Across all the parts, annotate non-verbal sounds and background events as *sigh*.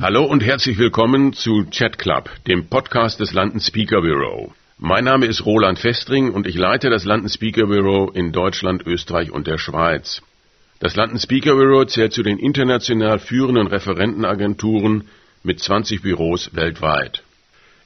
Hallo und herzlich willkommen zu Chat Club, dem Podcast des London Speaker Bureau. Mein Name ist Roland Festring und ich leite das London Speaker Bureau in Deutschland, Österreich und der Schweiz. Das London Speaker Bureau zählt zu den international führenden Referentenagenturen mit 20 Büros weltweit.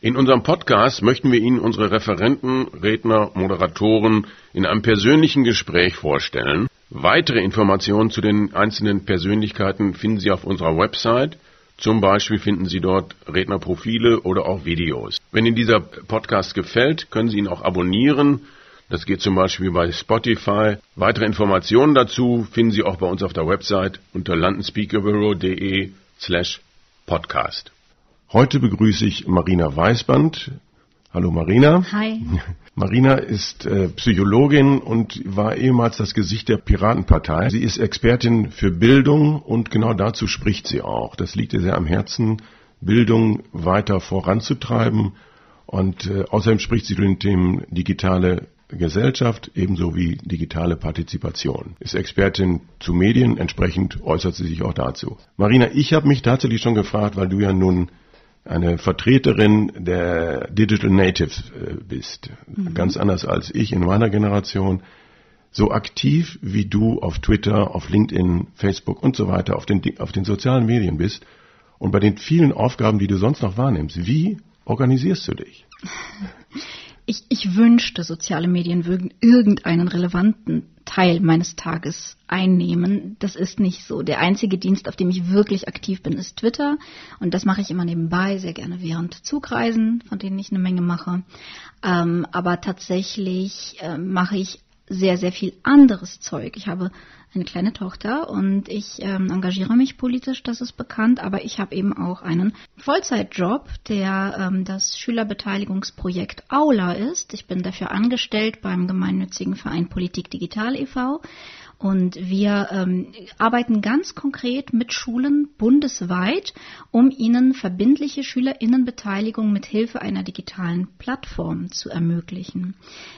In unserem Podcast möchten wir Ihnen unsere Referenten, Redner, Moderatoren in einem persönlichen Gespräch vorstellen. Weitere Informationen zu den einzelnen Persönlichkeiten finden Sie auf unserer Website zum Beispiel finden Sie dort Rednerprofile oder auch Videos. Wenn Ihnen dieser Podcast gefällt, können Sie ihn auch abonnieren. Das geht zum Beispiel bei Spotify. Weitere Informationen dazu finden Sie auch bei uns auf der Website unter londonspeakerbureau.de slash podcast. Heute begrüße ich Marina Weißband. Hallo Marina. Hi. *laughs* Marina ist äh, Psychologin und war ehemals das Gesicht der Piratenpartei. Sie ist Expertin für Bildung und genau dazu spricht sie auch. Das liegt ihr sehr am Herzen, Bildung weiter voranzutreiben. Und äh, außerdem spricht sie zu den Themen digitale Gesellschaft ebenso wie digitale Partizipation. Ist Expertin zu Medien, entsprechend äußert sie sich auch dazu. Marina, ich habe mich tatsächlich schon gefragt, weil du ja nun eine Vertreterin der Digital Natives äh, bist, mhm. ganz anders als ich in meiner Generation, so aktiv wie du auf Twitter, auf LinkedIn, Facebook und so weiter, auf den, auf den sozialen Medien bist und bei den vielen Aufgaben, die du sonst noch wahrnimmst, wie organisierst du dich? *laughs* Ich, ich wünschte, soziale Medien würden irgendeinen relevanten Teil meines Tages einnehmen. Das ist nicht so. Der einzige Dienst, auf dem ich wirklich aktiv bin, ist Twitter. Und das mache ich immer nebenbei, sehr gerne während Zugreisen, von denen ich eine Menge mache. Ähm, aber tatsächlich äh, mache ich sehr, sehr viel anderes Zeug. Ich habe eine kleine Tochter und ich ähm, engagiere mich politisch, das ist bekannt, aber ich habe eben auch einen Vollzeitjob, der ähm, das Schülerbeteiligungsprojekt Aula ist. Ich bin dafür angestellt beim gemeinnützigen Verein Politik Digital e.V. Und wir ähm, arbeiten ganz konkret mit Schulen bundesweit, um ihnen verbindliche Schülerinnenbeteiligung mit Hilfe einer digitalen Plattform zu ermöglichen.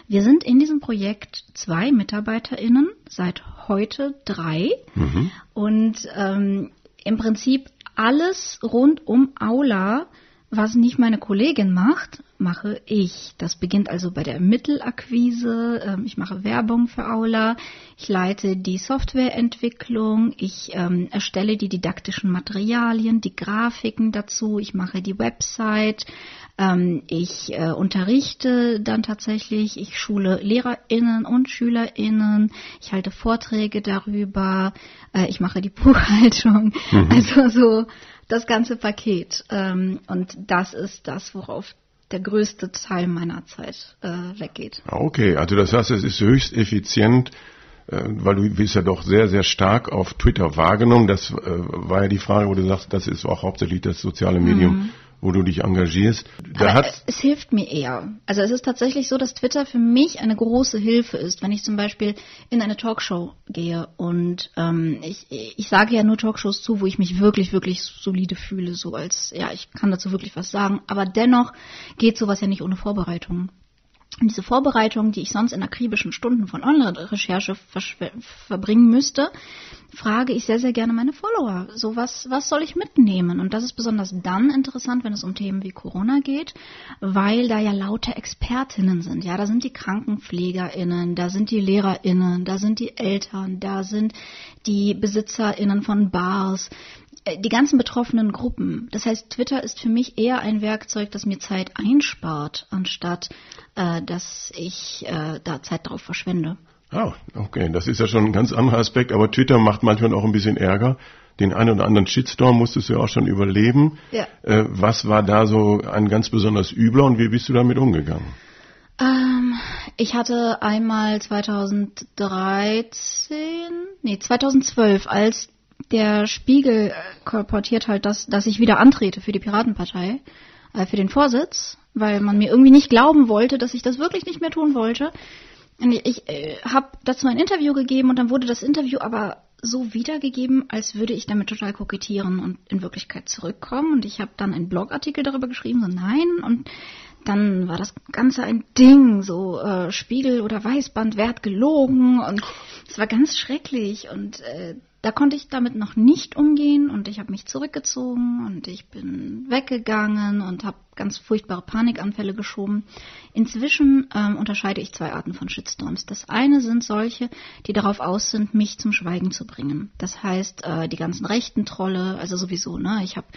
Wir sind in diesem Projekt zwei MitarbeiterInnen, seit heute drei. Mhm. Und ähm, im Prinzip alles rund um Aula was nicht meine Kollegin macht, mache ich. Das beginnt also bei der Mittelakquise. Ähm, ich mache Werbung für Aula. Ich leite die Softwareentwicklung. Ich ähm, erstelle die didaktischen Materialien, die Grafiken dazu. Ich mache die Website. Ähm, ich äh, unterrichte dann tatsächlich. Ich schule LehrerInnen und SchülerInnen. Ich halte Vorträge darüber. Äh, ich mache die *laughs* Buchhaltung. Mhm. Also so das ganze Paket. Ähm, und das ist das, worauf der größte Teil meiner Zeit äh, weggeht. Ah, okay, also das heißt, es ist höchst effizient, äh, weil du bist ja doch sehr, sehr stark auf Twitter wahrgenommen. Das äh, war ja die Frage, wo du sagst, das ist auch hauptsächlich das soziale Medium, mhm wo du dich engagierst. Es hilft mir eher. Also es ist tatsächlich so, dass Twitter für mich eine große Hilfe ist, wenn ich zum Beispiel in eine Talkshow gehe und ähm, ich, ich sage ja nur Talkshows zu, wo ich mich wirklich, wirklich solide fühle, so als, ja, ich kann dazu wirklich was sagen. Aber dennoch geht sowas ja nicht ohne Vorbereitung. Und diese Vorbereitung, die ich sonst in akribischen Stunden von Online-Recherche verbringen müsste, frage ich sehr, sehr gerne meine Follower. So, was, was soll ich mitnehmen? Und das ist besonders dann interessant, wenn es um Themen wie Corona geht, weil da ja lauter Expertinnen sind. Ja, da sind die KrankenpflegerInnen, da sind die LehrerInnen, da sind die Eltern, da sind die BesitzerInnen von Bars, die ganzen betroffenen Gruppen. Das heißt, Twitter ist für mich eher ein Werkzeug, das mir Zeit einspart, anstatt äh, dass ich äh, da Zeit darauf verschwende. Ah, okay, das ist ja schon ein ganz anderer Aspekt, aber Twitter macht manchmal auch ein bisschen Ärger. Den einen oder anderen Shitstorm musstest du ja auch schon überleben. Ja. Äh, was war da so ein ganz besonders übler und wie bist du damit umgegangen? Ähm, ich hatte einmal 2013, nee, 2012, als der Spiegel kolportiert halt, dass, dass ich wieder antrete für die Piratenpartei, äh, für den Vorsitz, weil man mir irgendwie nicht glauben wollte, dass ich das wirklich nicht mehr tun wollte. Und ich, ich äh, habe dazu ein Interview gegeben und dann wurde das Interview aber so wiedergegeben, als würde ich damit total kokettieren und in Wirklichkeit zurückkommen. Und ich habe dann einen Blogartikel darüber geschrieben, so nein. Und dann war das Ganze ein Ding, so äh, Spiegel oder Weißband, wer hat gelogen und es war ganz schrecklich und äh, da konnte ich damit noch nicht umgehen und ich habe mich zurückgezogen und ich bin weggegangen und habe ganz furchtbare Panikanfälle geschoben. Inzwischen ähm, unterscheide ich zwei Arten von Shitstorms. Das eine sind solche, die darauf aus sind, mich zum Schweigen zu bringen. Das heißt, äh, die ganzen rechten Trolle, also sowieso, ne? Ich habe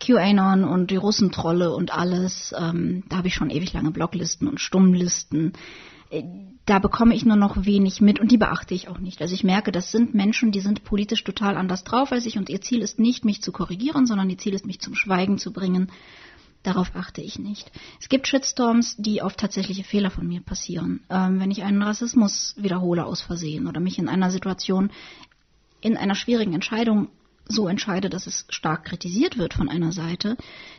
QAnon und die Russentrolle und alles. Ähm, da habe ich schon ewig lange Bloglisten und Stummlisten. Da bekomme ich nur noch wenig mit und die beachte ich auch nicht. Also ich merke, das sind Menschen, die sind politisch total anders drauf als ich und ihr Ziel ist nicht, mich zu korrigieren, sondern ihr Ziel ist, mich zum Schweigen zu bringen. Darauf achte ich nicht. Es gibt Shitstorms, die auf tatsächliche Fehler von mir passieren. Ähm, wenn ich einen Rassismus wiederhole aus Versehen oder mich in einer Situation in einer schwierigen Entscheidung so entscheide, dass es stark kritisiert wird von einer Seite,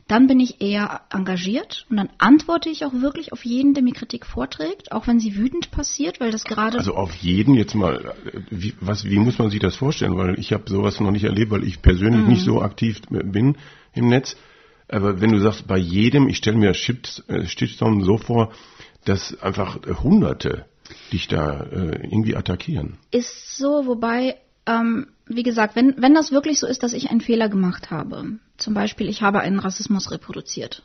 dann bin ich eher engagiert und dann antworte ich auch wirklich auf jeden, der mir Kritik vorträgt, auch wenn sie wütend passiert, weil das gerade. Also auf jeden jetzt mal, wie, was, wie muss man sich das vorstellen? Weil ich habe sowas noch nicht erlebt, weil ich persönlich mhm. nicht so aktiv bin im Netz. Aber wenn du sagst, bei jedem, ich stelle mir Shitstorm äh, so vor, dass einfach Hunderte dich da äh, irgendwie attackieren. Ist so, wobei ähm, wie gesagt, wenn, wenn das wirklich so ist, dass ich einen Fehler gemacht habe, zum Beispiel ich habe einen Rassismus reproduziert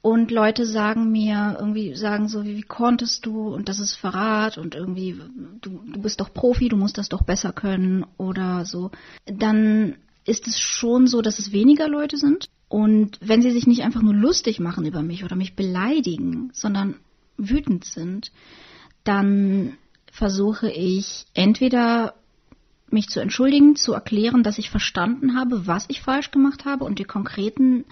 und Leute sagen mir irgendwie, sagen so, wie, wie konntest du und das ist Verrat und irgendwie, du, du bist doch Profi, du musst das doch besser können oder so, dann ist es schon so, dass es weniger Leute sind. Und wenn sie sich nicht einfach nur lustig machen über mich oder mich beleidigen, sondern wütend sind, dann versuche ich entweder mich zu entschuldigen, zu erklären, dass ich verstanden habe, was ich falsch gemacht habe und die konkreten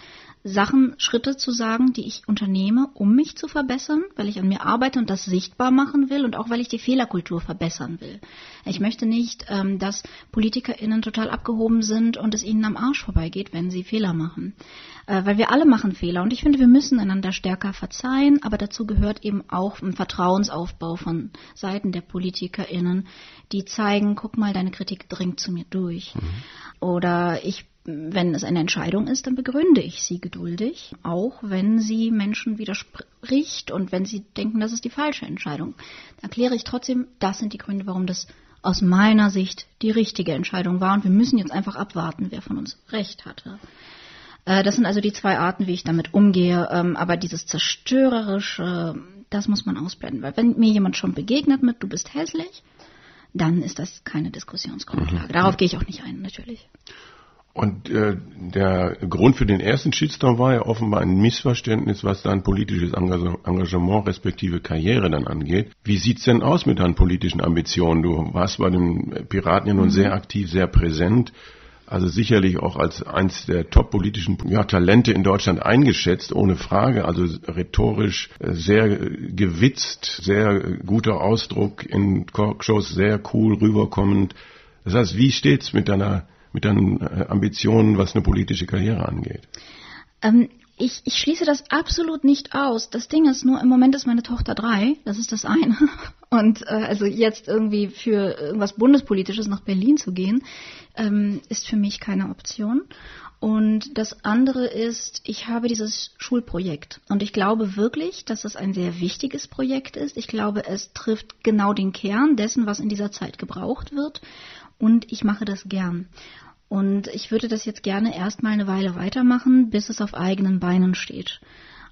Sachen, Schritte zu sagen, die ich unternehme, um mich zu verbessern, weil ich an mir arbeite und das sichtbar machen will und auch weil ich die Fehlerkultur verbessern will. Ich möchte nicht, ähm, dass PolitikerInnen total abgehoben sind und es ihnen am Arsch vorbeigeht, wenn sie Fehler machen. Äh, weil wir alle machen Fehler und ich finde, wir müssen einander stärker verzeihen, aber dazu gehört eben auch ein Vertrauensaufbau von Seiten der PolitikerInnen, die zeigen, guck mal, deine Kritik dringt zu mir durch. Mhm. Oder ich wenn es eine Entscheidung ist, dann begründe ich sie geduldig, auch wenn sie Menschen widerspricht und wenn sie denken, das ist die falsche Entscheidung. Dann erkläre ich trotzdem, das sind die Gründe, warum das aus meiner Sicht die richtige Entscheidung war und wir müssen jetzt einfach abwarten, wer von uns recht hatte. Äh, das sind also die zwei Arten, wie ich damit umgehe, ähm, aber dieses zerstörerische, das muss man ausblenden, weil wenn mir jemand schon begegnet mit, du bist hässlich, dann ist das keine Diskussionsgrundlage. Mhm. Darauf gehe ich auch nicht ein, natürlich. Und äh, der Grund für den ersten Shitstorm war ja offenbar ein Missverständnis, was dein politisches Engagement respektive Karriere dann angeht. Wie sieht's denn aus mit deinen politischen Ambitionen? Du warst bei den Piraten ja nun mhm. sehr aktiv, sehr präsent. Also sicherlich auch als eins der top-politischen ja, Talente in Deutschland eingeschätzt, ohne Frage. Also rhetorisch äh, sehr gewitzt, sehr guter Ausdruck in Talkshows, sehr cool rüberkommend. Das heißt, wie steht's mit deiner mit deinen äh, Ambitionen, was eine politische Karriere angeht? Ähm, ich, ich schließe das absolut nicht aus. Das Ding ist nur, im Moment ist meine Tochter drei, das ist das eine. *laughs* Und äh, also jetzt irgendwie für irgendwas Bundespolitisches nach Berlin zu gehen, ähm, ist für mich keine Option. Und das andere ist, ich habe dieses Schulprojekt. Und ich glaube wirklich, dass es ein sehr wichtiges Projekt ist. Ich glaube, es trifft genau den Kern dessen, was in dieser Zeit gebraucht wird. Und ich mache das gern. Und ich würde das jetzt gerne erstmal eine Weile weitermachen, bis es auf eigenen Beinen steht.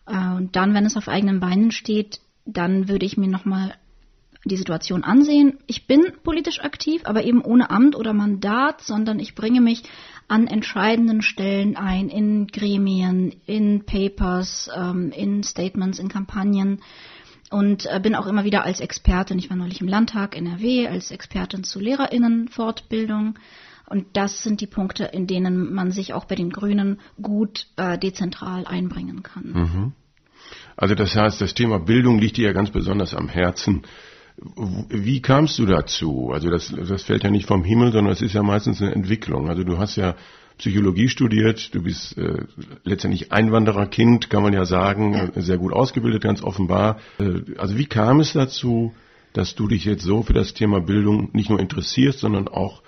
Äh, und dann, wenn es auf eigenen Beinen steht, dann würde ich mir nochmal die Situation ansehen. Ich bin politisch aktiv, aber eben ohne Amt oder Mandat, sondern ich bringe mich an entscheidenden Stellen ein, in Gremien, in Papers, ähm, in Statements, in Kampagnen und äh, bin auch immer wieder als Expertin, ich war neulich im Landtag NRW, als Expertin zu Lehrerinnenfortbildung und das sind die Punkte, in denen man sich auch bei den Grünen gut äh, dezentral einbringen kann. Mhm. Also das heißt, das Thema Bildung liegt dir ja ganz besonders am Herzen. Wie kamst du dazu? Also das, das fällt ja nicht vom Himmel, sondern es ist ja meistens eine Entwicklung. Also du hast ja Psychologie studiert, du bist äh, letztendlich Einwandererkind, kann man ja sagen, sehr gut ausgebildet, ganz offenbar. Äh, also wie kam es dazu, dass du dich jetzt so für das Thema Bildung nicht nur interessierst, sondern auch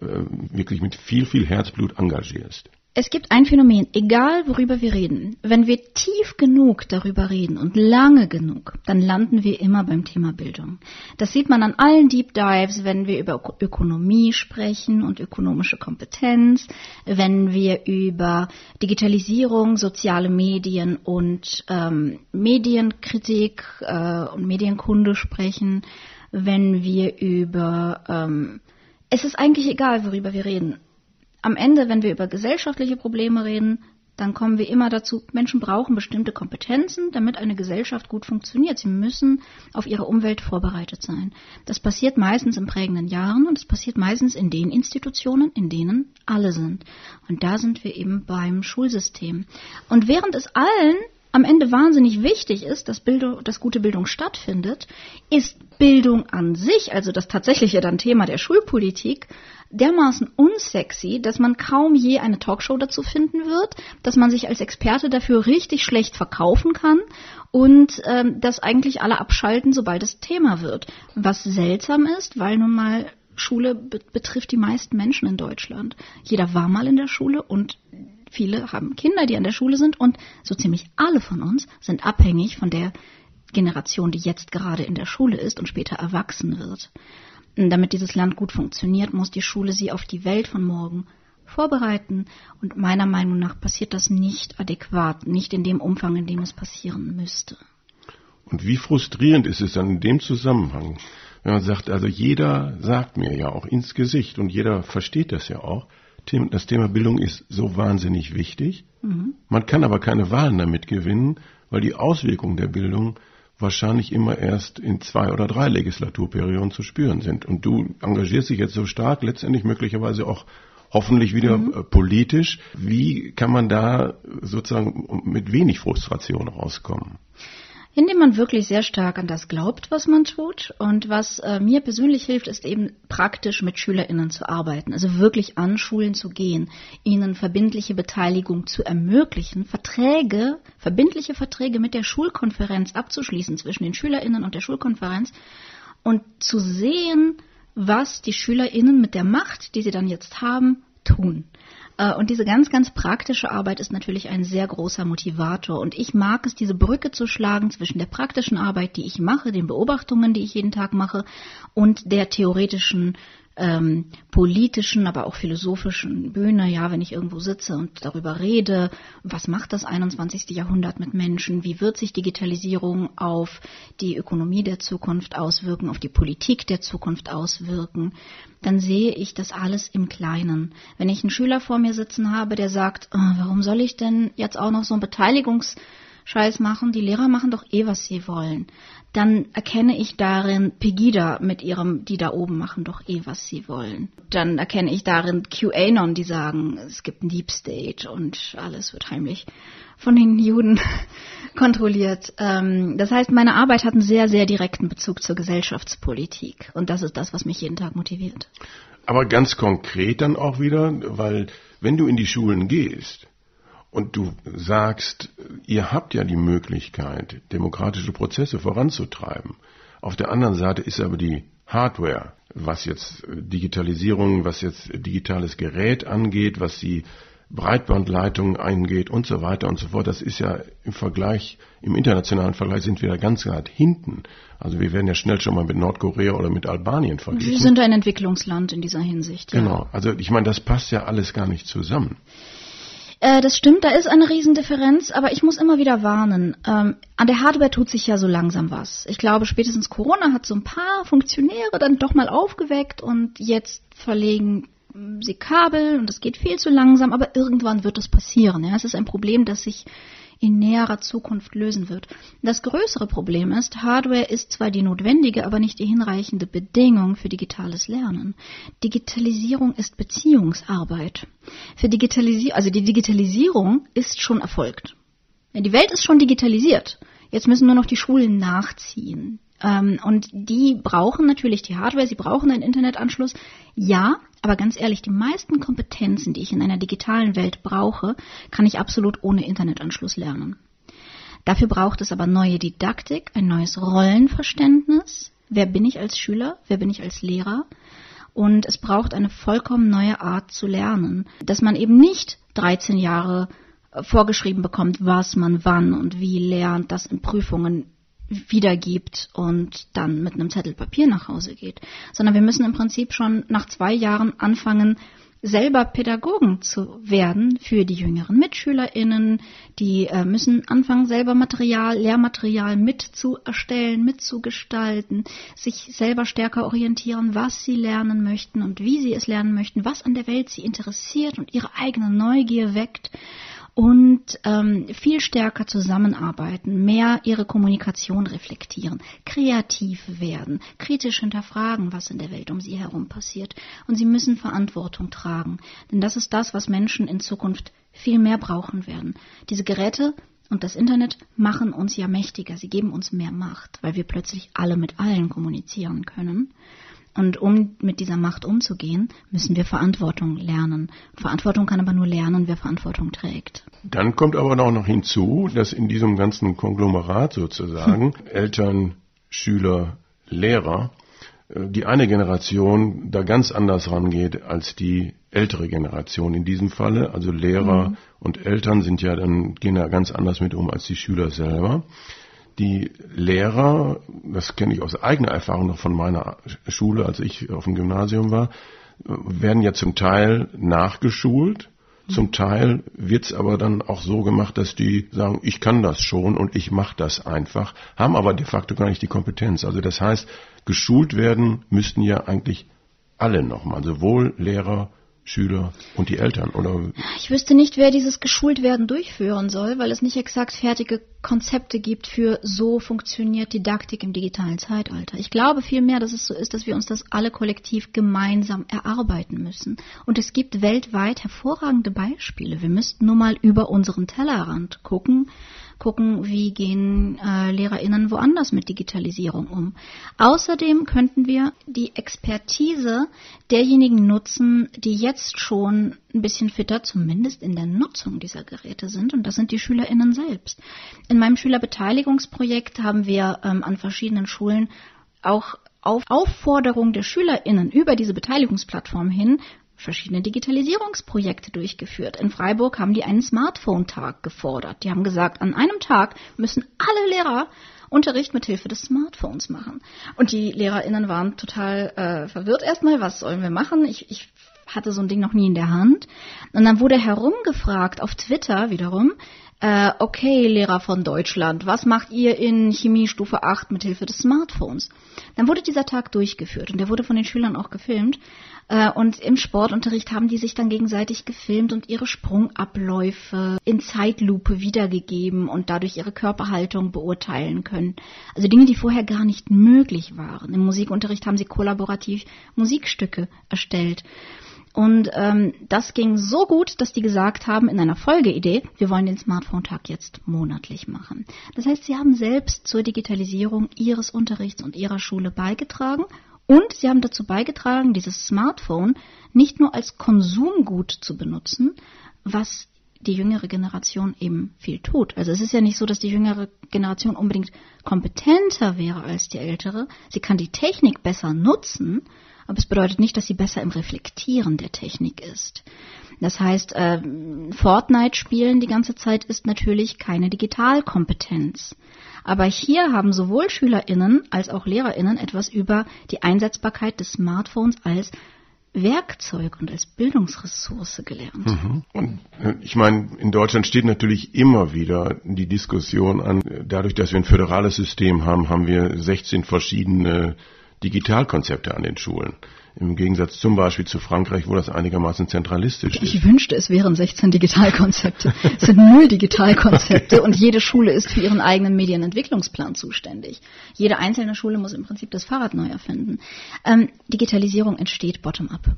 wirklich mit viel, viel Herzblut engagierst? Es gibt ein Phänomen, egal worüber wir reden. Wenn wir tief genug darüber reden und lange genug, dann landen wir immer beim Thema Bildung. Das sieht man an allen Deep Dives, wenn wir über Ökonomie sprechen und ökonomische Kompetenz, wenn wir über Digitalisierung, soziale Medien und ähm, Medienkritik äh, und Medienkunde sprechen, wenn wir über ähm, es ist eigentlich egal, worüber wir reden am Ende, wenn wir über gesellschaftliche Probleme reden, dann kommen wir immer dazu, Menschen brauchen bestimmte Kompetenzen, damit eine Gesellschaft gut funktioniert. Sie müssen auf ihre Umwelt vorbereitet sein. Das passiert meistens in prägenden Jahren und es passiert meistens in den Institutionen, in denen alle sind. Und da sind wir eben beim Schulsystem. Und während es allen am Ende wahnsinnig wichtig ist, dass, Bildung, dass gute Bildung stattfindet, ist Bildung an sich, also das tatsächliche dann Thema der Schulpolitik, dermaßen unsexy, dass man kaum je eine Talkshow dazu finden wird, dass man sich als Experte dafür richtig schlecht verkaufen kann und ähm, dass eigentlich alle abschalten, sobald es Thema wird. Was seltsam ist, weil nun mal Schule be betrifft die meisten Menschen in Deutschland. Jeder war mal in der Schule und viele haben Kinder, die an der Schule sind und so ziemlich alle von uns sind abhängig von der Generation, die jetzt gerade in der Schule ist und später erwachsen wird. Damit dieses Land gut funktioniert, muss die Schule sie auf die Welt von morgen vorbereiten. Und meiner Meinung nach passiert das nicht adäquat, nicht in dem Umfang, in dem es passieren müsste. Und wie frustrierend ist es dann in dem Zusammenhang, wenn man sagt, also jeder sagt mir ja auch ins Gesicht und jeder versteht das ja auch, das Thema Bildung ist so wahnsinnig wichtig. Mhm. Man kann aber keine Wahlen damit gewinnen, weil die Auswirkungen der Bildung wahrscheinlich immer erst in zwei oder drei Legislaturperioden zu spüren sind. Und du engagierst dich jetzt so stark, letztendlich möglicherweise auch hoffentlich wieder mhm. Äh, politisch. Wie kann man da sozusagen mit wenig Frustration rauskommen? Indem man wirklich sehr stark an das glaubt, was man tut. Und was äh, mir persönlich hilft, ist eben praktisch mit SchülerInnen zu arbeiten, also wirklich an Schulen zu gehen, ihnen verbindliche Beteiligung zu ermöglichen, Verträge, verbindliche Verträge mit der Schulkonferenz abzuschließen zwischen den SchülerInnen und der Schulkonferenz und zu sehen, was die SchülerInnen mit der Macht, die sie dann jetzt haben, tun. Äh, und diese ganz, ganz praktische Arbeit ist natürlich ein sehr großer Motivator. Und ich mag es, diese Brücke zu schlagen zwischen der praktischen Arbeit, die ich mache, den Beobachtungen, die ich jeden Tag mache, und der theoretischen ähm, politischen, aber auch philosophischen Bühne, ja, wenn ich irgendwo sitze und darüber rede, was macht das 21. Jahrhundert mit Menschen, wie wird sich Digitalisierung auf die Ökonomie der Zukunft auswirken, auf die Politik der Zukunft auswirken, dann sehe ich das alles im Kleinen. Wenn ich einen Schüler vor mir sitzen habe, der sagt, oh, warum soll ich denn jetzt auch noch so ein Beteiligungs Scheiß machen, die Lehrer machen doch eh, was sie wollen. Dann erkenne ich darin Pegida mit ihrem, die da oben machen doch eh, was sie wollen. Dann erkenne ich darin QAnon, die sagen, es gibt ein Deep State und alles wird heimlich von den Juden *laughs* kontrolliert. Ähm, das heißt, meine Arbeit hat einen sehr, sehr direkten Bezug zur Gesellschaftspolitik. Und das ist das, was mich jeden Tag motiviert. Aber ganz konkret dann auch wieder, weil wenn du in die Schulen gehst, und du sagst, ihr habt ja die Möglichkeit, demokratische Prozesse voranzutreiben. Auf der anderen Seite ist aber die Hardware, was jetzt Digitalisierung, was jetzt digitales Gerät angeht, was die Breitbandleitung eingeht und so weiter und so fort. Das ist ja im Vergleich, im internationalen Vergleich sind wir da ganz weit hinten. Also wir werden ja schnell schon mal mit Nordkorea oder mit Albanien verglichen. Wir sind ein Entwicklungsland in dieser Hinsicht. Ja. Genau. Also ich meine, das passt ja alles gar nicht zusammen. Äh, das stimmt, da ist eine Riesendifferenz, aber ich muss immer wieder warnen. Ähm, an der Hardware tut sich ja so langsam was. Ich glaube, spätestens Corona hat so ein paar Funktionäre dann doch mal aufgeweckt und jetzt verlegen sie Kabel und es geht viel zu langsam, aber irgendwann wird es passieren. Ja? Es ist ein Problem, das sich in näherer Zukunft lösen wird. Das größere Problem ist, Hardware ist zwar die notwendige, aber nicht die hinreichende Bedingung für digitales Lernen. Digitalisierung ist Beziehungsarbeit. Für Digitalisierung, also die Digitalisierung ist schon erfolgt. Die Welt ist schon digitalisiert. Jetzt müssen nur noch die Schulen nachziehen. Ähm, und die brauchen natürlich die Hardware, sie brauchen einen Internetanschluss. Ja, aber ganz ehrlich, die meisten Kompetenzen, die ich in einer digitalen Welt brauche, kann ich absolut ohne Internetanschluss lernen. Dafür braucht es aber neue Didaktik, ein neues Rollenverständnis. Wer bin ich als Schüler? Wer bin ich als Lehrer? Und es braucht eine vollkommen neue Art zu lernen, dass man eben nicht 13 Jahre vorgeschrieben bekommt, was man wann und wie lernt, das in Prüfungen wiedergibt und dann mit einem Zettel Papier nach Hause geht, sondern wir müssen im Prinzip schon nach zwei Jahren anfangen, selber Pädagogen zu werden für die jüngeren MitschülerInnen. Die äh, müssen anfangen, selber Material, Lehrmaterial mit zu erstellen, mitzugestalten, sich selber stärker orientieren, was sie lernen möchten und wie sie es lernen möchten, was an der Welt sie interessiert und ihre eigene Neugier weckt und ähm, viel stärker zusammenarbeiten, mehr ihre Kommunikation reflektieren, kreativ werden, kritisch hinterfragen, was in der Welt um sie herum passiert. Und sie müssen Verantwortung tragen. Denn das ist das, was Menschen in Zukunft viel mehr brauchen werden. Diese Geräte und das Internet machen uns ja mächtiger. Sie geben uns mehr Macht, weil wir plötzlich alle mit allen kommunizieren können. Und um mit dieser Macht umzugehen, müssen wir Verantwortung lernen. Verantwortung kann aber nur lernen, wer Verantwortung trägt. Dann kommt aber auch noch hinzu, dass in diesem ganzen Konglomerat sozusagen *laughs* Eltern, Schüler, Lehrer, äh, die eine Generation da ganz anders rangeht als die ältere Generation. In diesem Falle, also Lehrer mhm. und Eltern sind ja dann, gehen da ganz anders mit um als die Schüler selber. Die Lehrer, das kenne ich aus eigener Erfahrung noch von meiner Schule, als ich auf dem Gymnasium war, werden ja zum Teil nachgeschult. Zum Teil wird's aber dann auch so gemacht, dass die sagen, ich kann das schon und ich mache das einfach, haben aber de facto gar nicht die Kompetenz. Also das heißt, geschult werden müssten ja eigentlich alle nochmal, sowohl Lehrer Schüler und die Eltern, oder? Ich wüsste nicht, wer dieses Geschultwerden durchführen soll, weil es nicht exakt fertige Konzepte gibt für so funktioniert Didaktik im digitalen Zeitalter. Ich glaube vielmehr, dass es so ist, dass wir uns das alle kollektiv gemeinsam erarbeiten müssen. Und es gibt weltweit hervorragende Beispiele. Wir müssten nur mal über unseren Tellerrand gucken gucken, wie gehen äh, LehrerInnen woanders mit Digitalisierung um. Außerdem könnten wir die Expertise derjenigen nutzen, die jetzt schon ein bisschen fitter, zumindest in der Nutzung dieser Geräte sind, und das sind die SchülerInnen selbst. In meinem Schülerbeteiligungsprojekt haben wir ähm, an verschiedenen Schulen auch auf Aufforderung der SchülerInnen über diese Beteiligungsplattform hin verschiedene Digitalisierungsprojekte durchgeführt. In Freiburg haben die einen Smartphone-Tag gefordert. Die haben gesagt, an einem Tag müssen alle Lehrer Unterricht mit Hilfe des Smartphones machen. Und die LehrerInnen waren total äh, verwirrt erstmal, was sollen wir machen? Ich, ich hatte so ein Ding noch nie in der Hand. Und dann wurde herumgefragt auf Twitter wiederum, äh, okay, Lehrer von Deutschland, was macht ihr in Chemiestufe 8 mit Hilfe des Smartphones? Dann wurde dieser Tag durchgeführt und der wurde von den Schülern auch gefilmt. Äh, und im Sportunterricht haben die sich dann gegenseitig gefilmt und ihre Sprungabläufe in Zeitlupe wiedergegeben und dadurch ihre Körperhaltung beurteilen können. Also Dinge, die vorher gar nicht möglich waren. Im Musikunterricht haben sie kollaborativ Musikstücke erstellt. Und ähm, das ging so gut, dass die gesagt haben in einer Folgeidee, wir wollen den Smartphone-Tag jetzt monatlich machen. Das heißt, sie haben selbst zur Digitalisierung ihres Unterrichts und ihrer Schule beigetragen und sie haben dazu beigetragen, dieses Smartphone nicht nur als Konsumgut zu benutzen, was die jüngere Generation eben viel tut. Also es ist ja nicht so, dass die jüngere Generation unbedingt kompetenter wäre als die ältere. Sie kann die Technik besser nutzen, aber es bedeutet nicht, dass sie besser im Reflektieren der Technik ist. Das heißt, äh, Fortnite spielen die ganze Zeit ist natürlich keine Digitalkompetenz. Aber hier haben sowohl SchülerInnen als auch LehrerInnen etwas über die Einsetzbarkeit des Smartphones als Werkzeug und als Bildungsressource gelernt. Mhm. Und äh, ich meine, in Deutschland steht natürlich immer wieder die Diskussion an, dadurch, dass wir ein föderales System haben, haben wir 16 verschiedene Digitalkonzepte an den Schulen. Im Gegensatz zum Beispiel zu Frankreich, wo das einigermaßen zentralistisch ist. Ich wünschte, es wären 16 Digitalkonzepte. es sind null Digitalkonzepte und jede Schule ist für ihren eigenen Medienentwicklungsplan zuständig. Jede einzelne Schule muss im Prinzip das Fahrrad neu erfinden. Ähm, Digitalisierung entsteht bottom-up.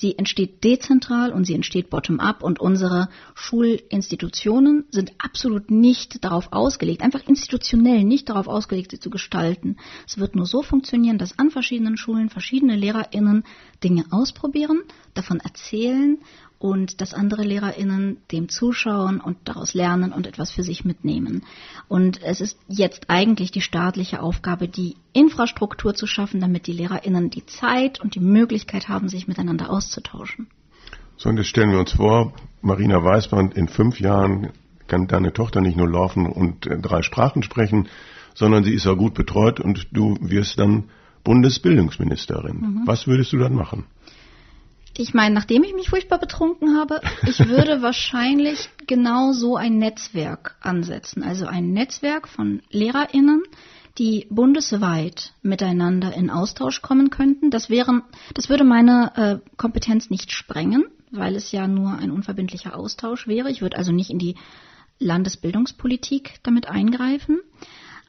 Sie entsteht dezentral und sie entsteht bottom-up und unsere Schulinstitutionen sind absolut nicht darauf ausgelegt, einfach institutionell nicht darauf ausgelegt, sie zu gestalten. Es wird nur so funktionieren, dass an verschiedenen Schulen verschiedene LehrerInnen Dinge ausprobieren, davon erzählen und dass andere LehrerInnen dem zuschauen und daraus lernen und etwas für sich mitnehmen. Und es ist jetzt eigentlich die staatliche Aufgabe, die Infrastruktur zu schaffen, damit die LehrerInnen die Zeit und die Möglichkeit haben, sich miteinander auszutauschen. So, und jetzt stellen wir uns vor, Marina Weißband, in fünf Jahren kann deine Tochter nicht nur laufen und äh, drei Sprachen sprechen, sondern sie ist auch gut betreut und du wirst dann Bundesbildungsministerin. Mhm. Was würdest du dann machen? Ich meine, nachdem ich mich furchtbar betrunken habe, ich würde *laughs* wahrscheinlich genau so ein Netzwerk ansetzen. Also ein Netzwerk von LehrerInnen, die bundesweit miteinander in Austausch kommen könnten. Das wären, das würde meine äh, Kompetenz nicht sprengen, weil es ja nur ein unverbindlicher Austausch wäre. Ich würde also nicht in die Landesbildungspolitik damit eingreifen.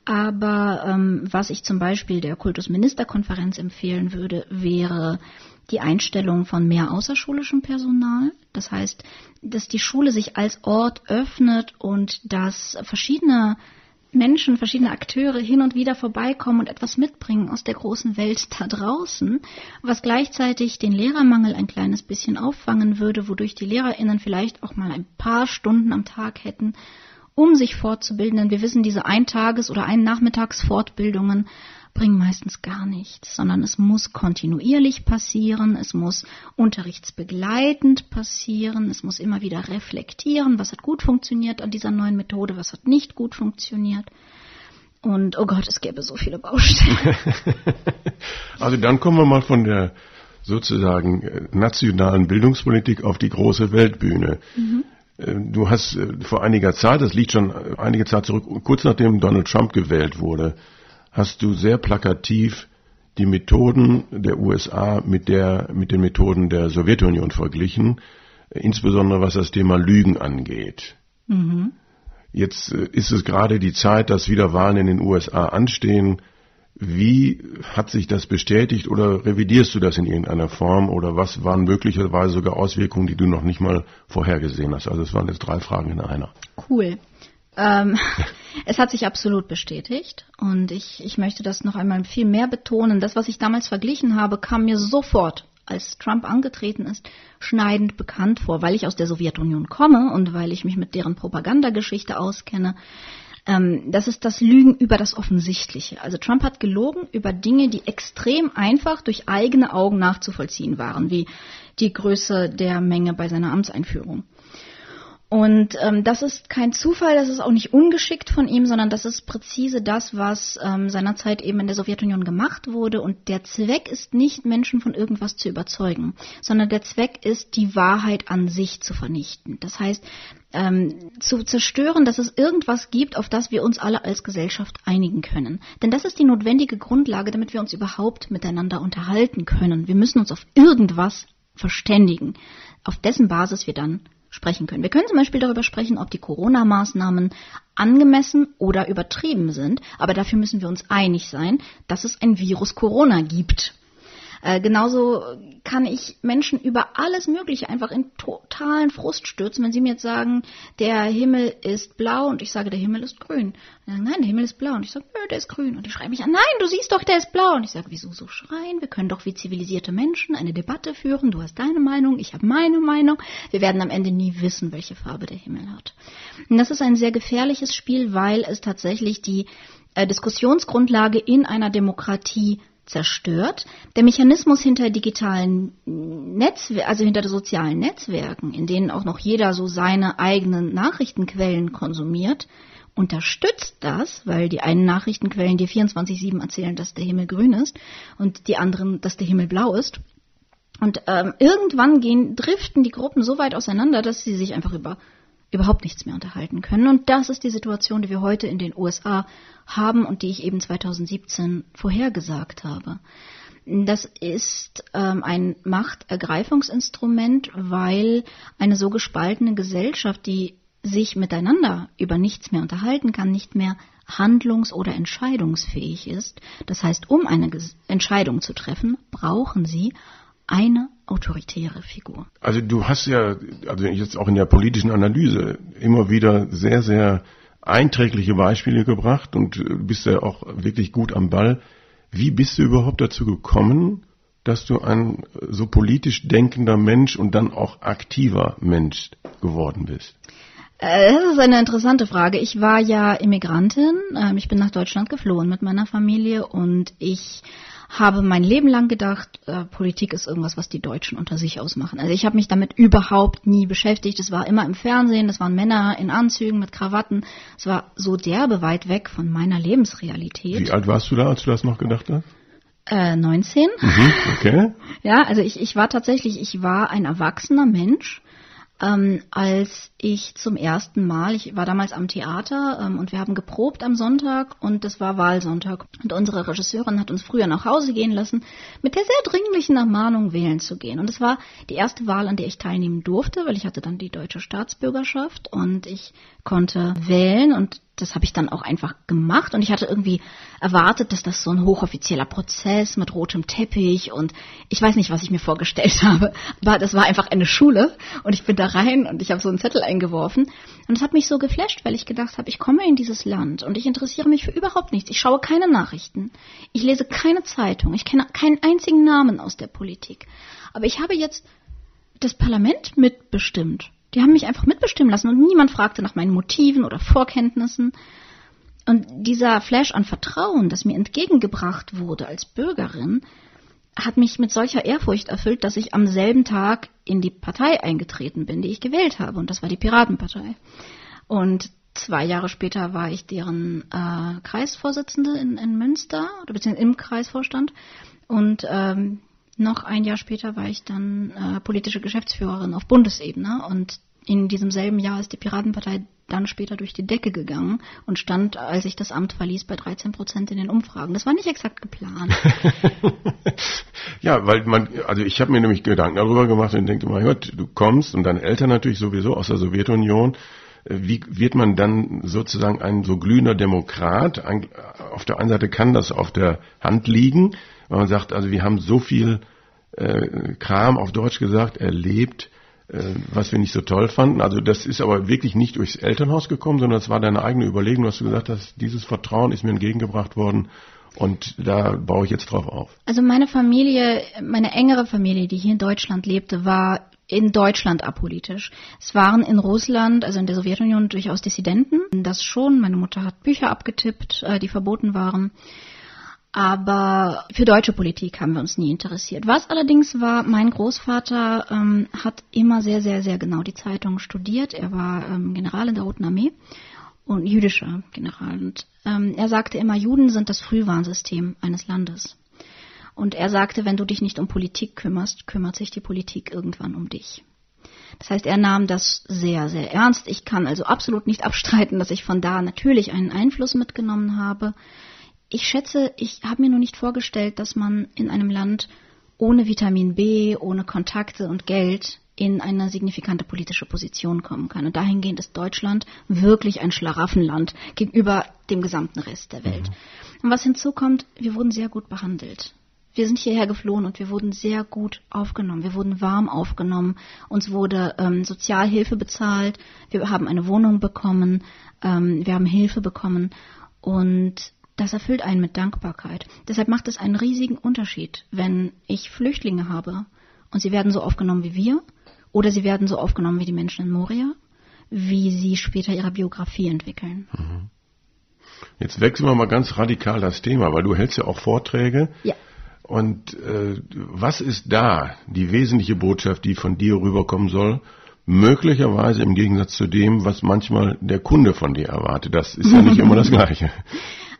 Aber ähm, was ich zum Beispiel der Kultusministerkonferenz empfehlen würde, wäre die Einstellung von mehr außerschulischem Personal. Das heißt, dass die Schule sich als Ort öffnet und dass verschiedene Menschen, verschiedene Akteure hin und wieder vorbeikommen und etwas mitbringen aus der großen Welt da draußen, was gleichzeitig den Lehrermangel ein kleines bisschen auffangen würde, wodurch die Lehrerinnen vielleicht auch mal ein paar Stunden am Tag hätten, um sich fortzubilden. Denn wir wissen, diese Eintages- oder Einnachmittagsfortbildungen bringen meistens gar nichts, sondern es muss kontinuierlich passieren, es muss unterrichtsbegleitend passieren, es muss immer wieder reflektieren, was hat gut funktioniert an dieser neuen Methode, was hat nicht gut funktioniert. Und oh Gott, es gäbe so viele Baustellen. *laughs* *laughs* also dann kommen wir mal von der sozusagen äh, nationalen Bildungspolitik auf die große Weltbühne. Mhm. Äh, du hast äh, vor einiger Zeit, das liegt schon einige Zeit zurück, kurz nachdem Donald Trump gewählt wurde, hast du sehr plakativ die Methoden der USA mit der, mit den Methoden der Sowjetunion verglichen, insbesondere was das Thema Lügen angeht. Mhm. Jetzt äh, ist es gerade die Zeit, dass wieder Wahlen in den USA anstehen. Wie hat sich das bestätigt oder revidierst du das in irgendeiner Form oder was waren möglicherweise sogar Auswirkungen, die du noch nicht mal vorhergesehen hast? Also es waren jetzt drei Fragen in einer. Cool. Ähm, *laughs* es hat sich absolut bestätigt und ich, ich möchte das noch einmal viel mehr betonen. Das, was ich damals verglichen habe, kam mir sofort, als Trump angetreten ist, schneidend bekannt vor, weil ich aus der Sowjetunion komme und weil ich mich mit deren Propagandageschichte auskenne. Ähm, das ist das Lügen über das Offensichtliche. Also Trump hat gelogen über Dinge, die extrem einfach durch eigene Augen nachzuvollziehen waren, wie die Größe der Menge bei seiner Amtseinführung. Und ähm, das ist kein Zufall, das ist auch nicht ungeschickt von ihm, sondern das ist präzise das, was ähm, seinerzeit eben in der Sowjetunion gemacht wurde. Und der Zweck ist nicht, Menschen von irgendwas zu überzeugen, sondern der Zweck ist, die Wahrheit an sich zu vernichten. Das heißt, ähm, zu zerstören, dass es irgendwas gibt, auf das wir uns alle als Gesellschaft einigen können. Denn das ist die notwendige Grundlage, damit wir uns überhaupt miteinander unterhalten können. Wir müssen uns auf irgendwas verständigen, auf dessen Basis wir dann sprechen können. Wir können zum Beispiel darüber sprechen, ob die Corona-Maßnahmen angemessen oder übertrieben sind, aber dafür müssen wir uns einig sein, dass es ein Virus Corona gibt. Äh, genauso kann ich Menschen über alles Mögliche einfach in totalen Frust stürzen, wenn sie mir jetzt sagen, der Himmel ist blau und ich sage, der Himmel ist grün. Sagen, nein, der Himmel ist blau und ich sage, nö, der ist grün. Und die schreien mich an, nein, du siehst doch, der ist blau. Und ich sage, wieso so schreien? Wir können doch wie zivilisierte Menschen eine Debatte führen. Du hast deine Meinung, ich habe meine Meinung. Wir werden am Ende nie wissen, welche Farbe der Himmel hat. Und das ist ein sehr gefährliches Spiel, weil es tatsächlich die äh, Diskussionsgrundlage in einer Demokratie zerstört. Der Mechanismus hinter digitalen Netzwerken, also hinter sozialen Netzwerken, in denen auch noch jeder so seine eigenen Nachrichtenquellen konsumiert, unterstützt das, weil die einen Nachrichtenquellen dir 24-7 erzählen, dass der Himmel grün ist und die anderen, dass der Himmel blau ist. Und ähm, irgendwann gehen, driften die Gruppen so weit auseinander, dass sie sich einfach über überhaupt nichts mehr unterhalten können. Und das ist die Situation, die wir heute in den USA haben und die ich eben 2017 vorhergesagt habe. Das ist ähm, ein Machtergreifungsinstrument, weil eine so gespaltene Gesellschaft, die sich miteinander über nichts mehr unterhalten kann, nicht mehr handlungs- oder entscheidungsfähig ist. Das heißt, um eine Entscheidung zu treffen, brauchen sie eine autoritäre Figur. Also du hast ja, also jetzt auch in der politischen Analyse immer wieder sehr, sehr einträgliche Beispiele gebracht und bist ja auch wirklich gut am Ball. Wie bist du überhaupt dazu gekommen, dass du ein so politisch denkender Mensch und dann auch aktiver Mensch geworden bist? Äh, das ist eine interessante Frage. Ich war ja Immigrantin. Ähm, ich bin nach Deutschland geflohen mit meiner Familie und ich habe mein Leben lang gedacht, äh, Politik ist irgendwas, was die Deutschen unter sich ausmachen. Also ich habe mich damit überhaupt nie beschäftigt. Es war immer im Fernsehen, das waren Männer in Anzügen mit Krawatten. Es war so derbe weit weg von meiner Lebensrealität. Wie alt warst du da, als du das noch gedacht hast? Äh, 19. Mhm, okay. *laughs* Ja, also ich, ich war tatsächlich, ich war ein erwachsener Mensch ähm, als ich zum ersten Mal, ich war damals am Theater ähm, und wir haben geprobt am Sonntag und das war Wahlsonntag. Und unsere Regisseurin hat uns früher nach Hause gehen lassen, mit der sehr dringlichen Ermahnung, wählen zu gehen. Und es war die erste Wahl, an der ich teilnehmen durfte, weil ich hatte dann die deutsche Staatsbürgerschaft und ich konnte wählen und das habe ich dann auch einfach gemacht. Und ich hatte irgendwie erwartet, dass das so ein hochoffizieller Prozess mit rotem Teppich und ich weiß nicht, was ich mir vorgestellt *laughs* habe, aber das war einfach eine Schule und ich bin da rein und ich habe so einen Zettel eingeworfen. Und es hat mich so geflasht, weil ich gedacht habe, ich komme in dieses Land und ich interessiere mich für überhaupt nichts. Ich schaue keine Nachrichten, ich lese keine Zeitung, ich kenne keinen einzigen Namen aus der Politik, aber ich habe jetzt das Parlament mitbestimmt. Die haben mich einfach mitbestimmen lassen und niemand fragte nach meinen Motiven oder Vorkenntnissen. Und dieser Flash an Vertrauen, das mir entgegengebracht wurde als Bürgerin, hat mich mit solcher Ehrfurcht erfüllt, dass ich am selben Tag in die Partei eingetreten bin, die ich gewählt habe. Und das war die Piratenpartei. Und zwei Jahre später war ich deren äh, Kreisvorsitzende in, in Münster, oder beziehungsweise im Kreisvorstand. Und ähm, noch ein Jahr später war ich dann äh, politische Geschäftsführerin auf Bundesebene und in diesem selben Jahr ist die Piratenpartei dann später durch die Decke gegangen und stand, als ich das Amt verließ, bei 13 Prozent in den Umfragen. Das war nicht exakt geplant. *laughs* ja, weil man, also ich habe mir nämlich Gedanken darüber gemacht und denke, mein Gott, du kommst und deine Eltern natürlich sowieso aus der Sowjetunion. Wie wird man dann sozusagen ein so glühender Demokrat? Auf der einen Seite kann das auf der Hand liegen, weil man sagt, also wir haben so viel äh, Kram auf Deutsch gesagt erlebt, äh, was wir nicht so toll fanden. Also das ist aber wirklich nicht durchs Elternhaus gekommen, sondern es war deine eigene Überlegung, dass du gesagt hast, dieses Vertrauen ist mir entgegengebracht worden und da baue ich jetzt drauf auf. Also meine Familie, meine engere Familie, die hier in Deutschland lebte, war in Deutschland apolitisch. Es waren in Russland, also in der Sowjetunion, durchaus Dissidenten. Das schon. Meine Mutter hat Bücher abgetippt, äh, die verboten waren. Aber für deutsche Politik haben wir uns nie interessiert. Was allerdings war, mein Großvater ähm, hat immer sehr, sehr, sehr genau die Zeitung studiert. Er war ähm, General in der Roten Armee und jüdischer General. Und ähm, er sagte immer, Juden sind das Frühwarnsystem eines Landes. Und er sagte, wenn du dich nicht um Politik kümmerst, kümmert sich die Politik irgendwann um dich. Das heißt, er nahm das sehr, sehr ernst. Ich kann also absolut nicht abstreiten, dass ich von da natürlich einen Einfluss mitgenommen habe ich schätze, ich habe mir nur nicht vorgestellt, dass man in einem Land ohne Vitamin B, ohne Kontakte und Geld in eine signifikante politische Position kommen kann. Und dahingehend ist Deutschland wirklich ein Schlaraffenland gegenüber dem gesamten Rest der Welt. Mhm. Und was hinzukommt, wir wurden sehr gut behandelt. Wir sind hierher geflohen und wir wurden sehr gut aufgenommen. Wir wurden warm aufgenommen. Uns wurde ähm, Sozialhilfe bezahlt. Wir haben eine Wohnung bekommen. Ähm, wir haben Hilfe bekommen. Und das erfüllt einen mit Dankbarkeit. Deshalb macht es einen riesigen Unterschied, wenn ich Flüchtlinge habe und sie werden so aufgenommen wie wir oder sie werden so aufgenommen wie die Menschen in Moria, wie sie später ihre Biografie entwickeln. Mhm. Jetzt wechseln wir mal ganz radikal das Thema, weil du hältst ja auch Vorträge. Ja. Und äh, was ist da die wesentliche Botschaft, die von dir rüberkommen soll? Möglicherweise im Gegensatz zu dem, was manchmal der Kunde von dir erwartet. Das ist ja nicht immer das *laughs* Gleiche.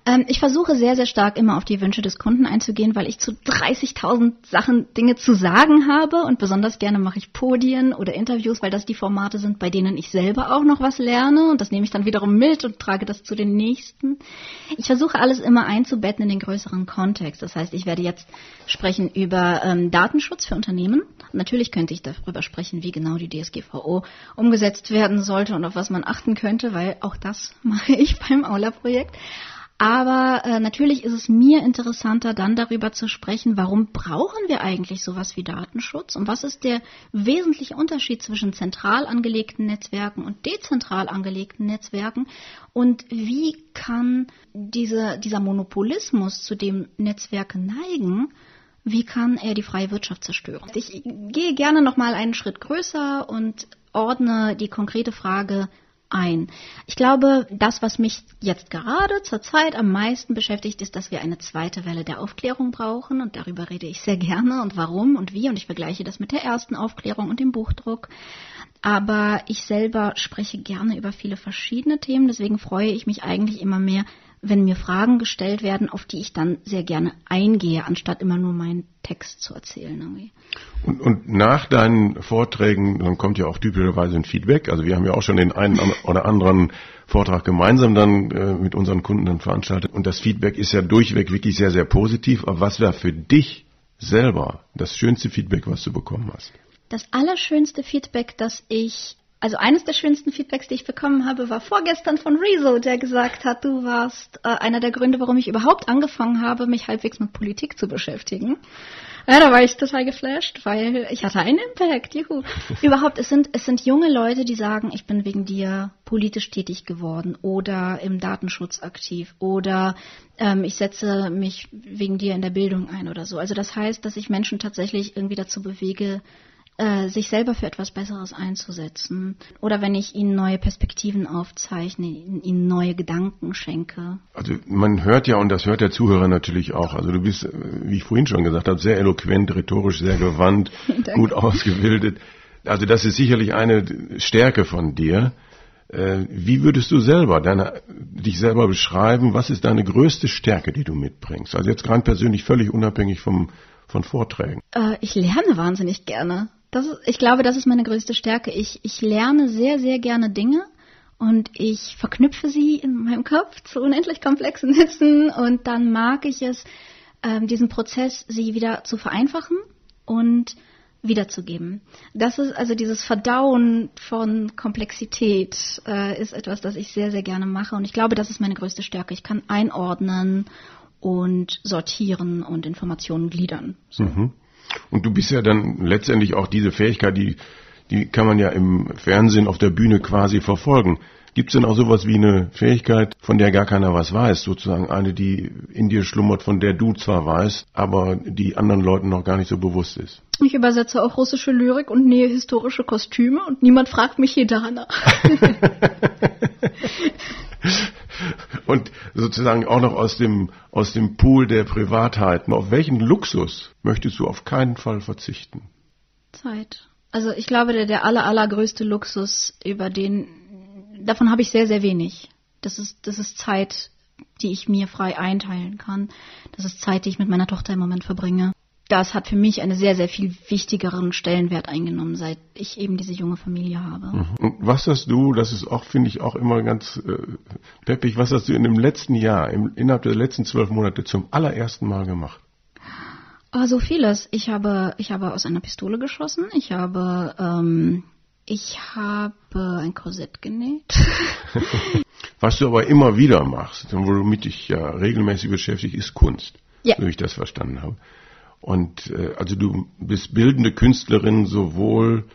Ähm, ich versuche sehr, sehr stark immer auf die Wünsche des Kunden einzugehen, weil ich zu 30.000 Sachen Dinge zu sagen habe und besonders gerne mache ich Podien oder Interviews, weil das die Formate sind, bei denen ich selber auch noch was lerne und das nehme ich dann wiederum mit und trage das zu den nächsten. Ich versuche alles immer einzubetten in den größeren Kontext. Das heißt, ich werde jetzt sprechen über ähm, Datenschutz für Unternehmen. Natürlich könnte ich darüber sprechen, wie genau die DSGVO umgesetzt werden sollte und auf was man achten könnte, weil auch das *laughs* mache ich beim Aula-Projekt. Aber äh, natürlich ist es mir interessanter, dann darüber zu sprechen, warum brauchen wir eigentlich sowas wie Datenschutz und was ist der wesentliche Unterschied zwischen zentral angelegten Netzwerken und dezentral angelegten Netzwerken und wie kann diese, dieser Monopolismus, zu dem Netzwerke neigen, wie kann er die freie Wirtschaft zerstören? Ich gehe gerne noch mal einen Schritt größer und ordne die konkrete Frage ein. Ich glaube, das, was mich jetzt gerade zur Zeit am meisten beschäftigt, ist, dass wir eine zweite Welle der Aufklärung brauchen. Und darüber rede ich sehr gerne und warum und wie. Und ich vergleiche das mit der ersten Aufklärung und dem Buchdruck. Aber ich selber spreche gerne über viele verschiedene Themen. Deswegen freue ich mich eigentlich immer mehr, wenn mir Fragen gestellt werden, auf die ich dann sehr gerne eingehe, anstatt immer nur meinen Text zu erzählen. Irgendwie. Und, und nach deinen Vorträgen, dann kommt ja auch typischerweise ein Feedback. Also wir haben ja auch schon den einen *laughs* oder anderen Vortrag gemeinsam dann äh, mit unseren Kunden dann veranstaltet. Und das Feedback ist ja durchweg wirklich sehr, sehr positiv. Aber was wäre für dich selber das schönste Feedback, was du bekommen hast? Das allerschönste Feedback, das ich also eines der schönsten Feedbacks, die ich bekommen habe, war vorgestern von Rezo, der gesagt hat, du warst äh, einer der Gründe, warum ich überhaupt angefangen habe, mich halbwegs mit Politik zu beschäftigen. Ja, da war ich total geflasht, weil ich hatte einen Impact. Juhu. *laughs* Überhaupt, es sind, es sind junge Leute, die sagen, ich bin wegen dir politisch tätig geworden oder im Datenschutz aktiv oder ähm, ich setze mich wegen dir in der Bildung ein oder so. Also das heißt, dass ich Menschen tatsächlich irgendwie dazu bewege, äh, sich selber für etwas Besseres einzusetzen. Oder wenn ich ihnen neue Perspektiven aufzeichne, ihnen neue Gedanken schenke. Also man hört ja, und das hört der Zuhörer natürlich auch, also du bist, wie ich vorhin schon gesagt habe, sehr eloquent, rhetorisch sehr gewandt, *laughs* gut ausgebildet. Also das ist sicherlich eine Stärke von dir. Äh, wie würdest du selber deine, dich selber beschreiben? Was ist deine größte Stärke, die du mitbringst? Also jetzt gerade persönlich völlig unabhängig vom, von Vorträgen. Äh, ich lerne wahnsinnig gerne. Das ich glaube, das ist meine größte Stärke. Ich, ich lerne sehr, sehr gerne Dinge und ich verknüpfe sie in meinem Kopf zu unendlich komplexen *laughs* Wissen und dann mag ich es, ähm, diesen Prozess, sie wieder zu vereinfachen und wiederzugeben. Das ist also dieses Verdauen von Komplexität äh, ist etwas, das ich sehr, sehr gerne mache und ich glaube, das ist meine größte Stärke. Ich kann einordnen und sortieren und Informationen gliedern. So. Mhm. Und du bist ja dann letztendlich auch diese Fähigkeit, die, die kann man ja im Fernsehen auf der Bühne quasi verfolgen. Gibt es denn auch sowas wie eine Fähigkeit, von der gar keiner was weiß, sozusagen eine, die in dir schlummert, von der du zwar weißt, aber die anderen Leuten noch gar nicht so bewusst ist? Ich übersetze auch russische Lyrik und nähe historische Kostüme und niemand fragt mich hier danach. *laughs* *laughs* *laughs* und sozusagen auch noch aus dem, aus dem Pool der Privatheiten. Auf welchen Luxus möchtest du auf keinen Fall verzichten? Zeit. Also ich glaube, der, der aller, allergrößte Luxus, über den, davon habe ich sehr, sehr wenig. Das ist, das ist Zeit, die ich mir frei einteilen kann. Das ist Zeit, die ich mit meiner Tochter im Moment verbringe das hat für mich einen sehr, sehr viel wichtigeren Stellenwert eingenommen, seit ich eben diese junge Familie habe. Mhm. Und was hast du, das ist auch, finde ich, auch immer ganz äh, peppig, was hast du in dem letzten Jahr, im, innerhalb der letzten zwölf Monate zum allerersten Mal gemacht? Oh, so vieles. Ich habe, ich habe aus einer Pistole geschossen. Ich habe, ähm, ich habe ein Korsett genäht. *laughs* Was du aber immer wieder machst, womit dich ja regelmäßig beschäftigt, ist Kunst. Ja. So wie ich das verstanden habe. Und äh, also du bist bildende Künstlerin sowohl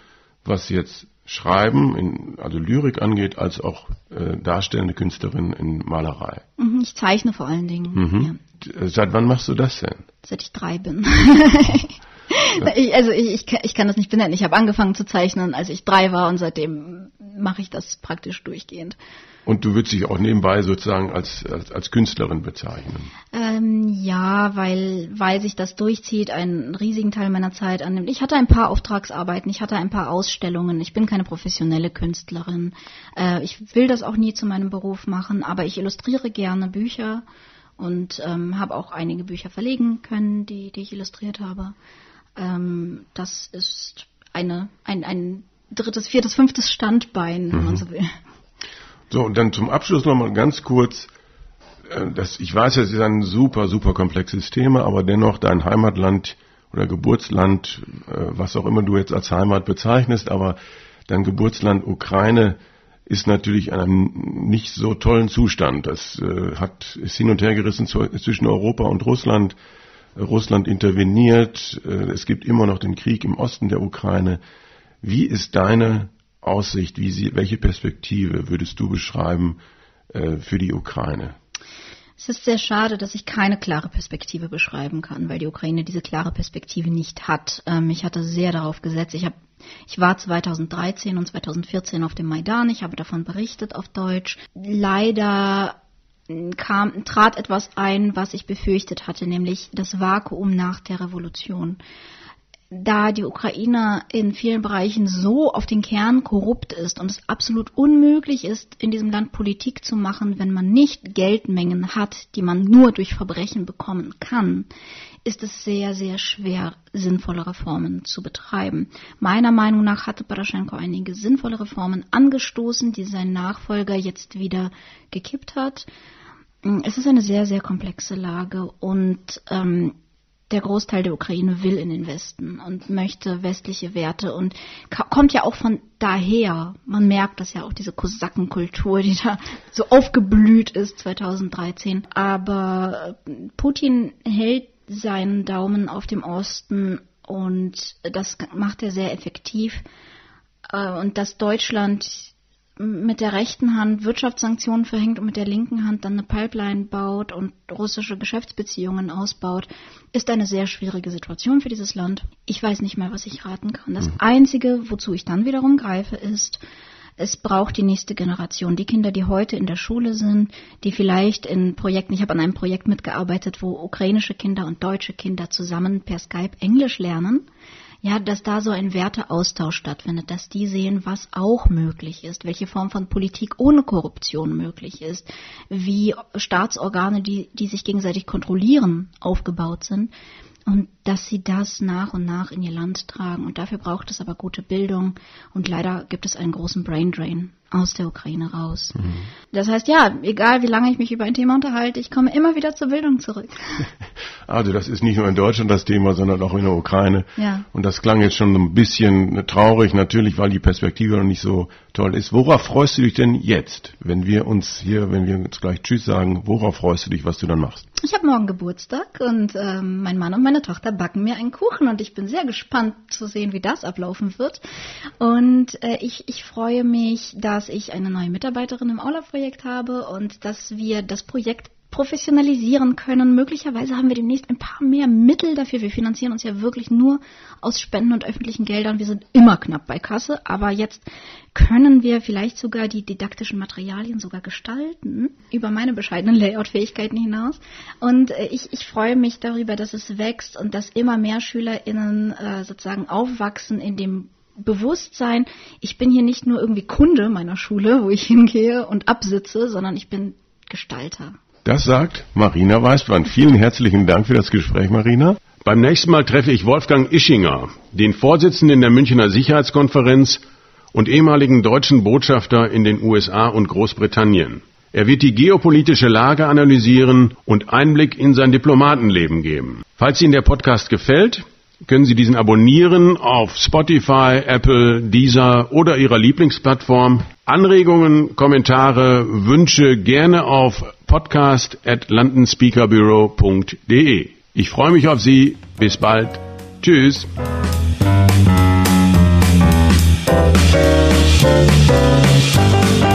was jetzt Schreiben, in, also Lyrik angeht, als auch äh, darstellende Künstlerin in Malerei. Mhm, ich zeichne vor allen Dingen. Mhm. Ja. Äh, seit wann machst du das denn? Seit ich drei bin. *laughs* ich, also ich, ich, ich kann das nicht benennen. Ich habe angefangen zu zeichnen, als ich drei war und seitdem mache ich das praktisch durchgehend. Und du würdest dich auch nebenbei sozusagen als, als, als Künstlerin bezeichnen? Ähm, ja, weil, weil sich das durchzieht, einen riesigen Teil meiner Zeit annimmt. Ich hatte ein paar Auftragsarbeiten, ich hatte ein paar Ausstellungen. Ich bin keine professionelle Künstlerin. Äh, ich will das auch nie zu meinem Beruf machen, aber ich illustriere gerne Bücher und ähm, habe auch einige Bücher verlegen können, die, die ich illustriert habe. Ähm, das ist eine, ein, ein drittes, viertes, fünftes Standbein, wenn mhm. man so will. So, und dann zum Abschluss nochmal ganz kurz. Äh, das, ich weiß, es ist ein super, super komplexes Thema, aber dennoch dein Heimatland oder Geburtsland, äh, was auch immer du jetzt als Heimat bezeichnest, aber dein Geburtsland Ukraine ist natürlich in einem nicht so tollen Zustand. Das äh, hat, ist hin und her gerissen zwischen Europa und Russland. Russland interveniert. es gibt immer noch den Krieg im Osten der Ukraine. Wie ist deine Aussicht, wie sie, welche Perspektive würdest du beschreiben für die Ukraine? Es ist sehr schade, dass ich keine klare Perspektive beschreiben kann, weil die Ukraine diese klare Perspektive nicht hat. Ähm, ich hatte sehr darauf gesetzt. Ich, hab, ich war 2013 und 2014 auf dem Maidan. Ich habe davon berichtet auf Deutsch. Leider kam, trat etwas ein, was ich befürchtet hatte, nämlich das Vakuum nach der Revolution da die Ukraine in vielen Bereichen so auf den Kern korrupt ist und es absolut unmöglich ist, in diesem Land Politik zu machen, wenn man nicht Geldmengen hat, die man nur durch Verbrechen bekommen kann, ist es sehr, sehr schwer, sinnvolle Reformen zu betreiben. Meiner Meinung nach hatte Poroschenko einige sinnvolle Reformen angestoßen, die sein Nachfolger jetzt wieder gekippt hat. Es ist eine sehr, sehr komplexe Lage und ähm, der Großteil der Ukraine will in den Westen und möchte westliche Werte und kommt ja auch von daher. Man merkt das ja auch, diese Kosakenkultur, die da so aufgeblüht ist 2013. Aber Putin hält seinen Daumen auf dem Osten und das macht er sehr effektiv. Äh, und dass Deutschland mit der rechten Hand Wirtschaftssanktionen verhängt und mit der linken Hand dann eine Pipeline baut und russische Geschäftsbeziehungen ausbaut, ist eine sehr schwierige Situation für dieses Land. Ich weiß nicht mehr, was ich raten kann. Das mhm. Einzige, wozu ich dann wiederum greife, ist, es braucht die nächste Generation. Die Kinder, die heute in der Schule sind, die vielleicht in Projekten, ich habe an einem Projekt mitgearbeitet, wo ukrainische Kinder und deutsche Kinder zusammen per Skype Englisch lernen ja, dass da so ein Werteaustausch stattfindet, dass die sehen, was auch möglich ist, welche Form von Politik ohne Korruption möglich ist, wie Staatsorgane, die, die sich gegenseitig kontrollieren, aufgebaut sind und dass sie das nach und nach in ihr Land tragen. Und dafür braucht es aber gute Bildung und leider gibt es einen großen Braindrain aus der Ukraine raus. Mhm. Das heißt, ja, egal wie lange ich mich über ein Thema unterhalte, ich komme immer wieder zur Bildung zurück. *laughs* Also das ist nicht nur in Deutschland das Thema, sondern auch in der Ukraine. Ja. Und das klang jetzt schon ein bisschen traurig, natürlich, weil die Perspektive noch nicht so toll ist. Worauf freust du dich denn jetzt, wenn wir uns hier, wenn wir uns gleich Tschüss sagen, worauf freust du dich, was du dann machst? Ich habe morgen Geburtstag und ähm, mein Mann und meine Tochter backen mir einen Kuchen und ich bin sehr gespannt zu sehen, wie das ablaufen wird. Und äh, ich, ich freue mich, dass ich eine neue Mitarbeiterin im Aula-Projekt habe und dass wir das Projekt professionalisieren können. Möglicherweise haben wir demnächst ein paar mehr Mittel dafür. Wir finanzieren uns ja wirklich nur aus Spenden und öffentlichen Geldern. Wir sind immer knapp bei Kasse, aber jetzt können wir vielleicht sogar die didaktischen Materialien sogar gestalten, über meine bescheidenen Layout-Fähigkeiten hinaus. Und äh, ich, ich freue mich darüber, dass es wächst und dass immer mehr SchülerInnen äh, sozusagen aufwachsen in dem Bewusstsein, ich bin hier nicht nur irgendwie Kunde meiner Schule, wo ich hingehe und absitze, sondern ich bin Gestalter. Das sagt Marina Weißbrand. Vielen herzlichen Dank für das Gespräch, Marina. Beim nächsten Mal treffe ich Wolfgang Ischinger, den Vorsitzenden der Münchner Sicherheitskonferenz und ehemaligen deutschen Botschafter in den USA und Großbritannien. Er wird die geopolitische Lage analysieren und Einblick in sein Diplomatenleben geben. Falls Ihnen der Podcast gefällt, können Sie diesen abonnieren auf Spotify, Apple, Deezer oder Ihrer Lieblingsplattform. Anregungen, Kommentare, Wünsche gerne auf podcast at londonspeakerbureau.de. Ich freue mich auf Sie. Bis bald. Tschüss. Thank you.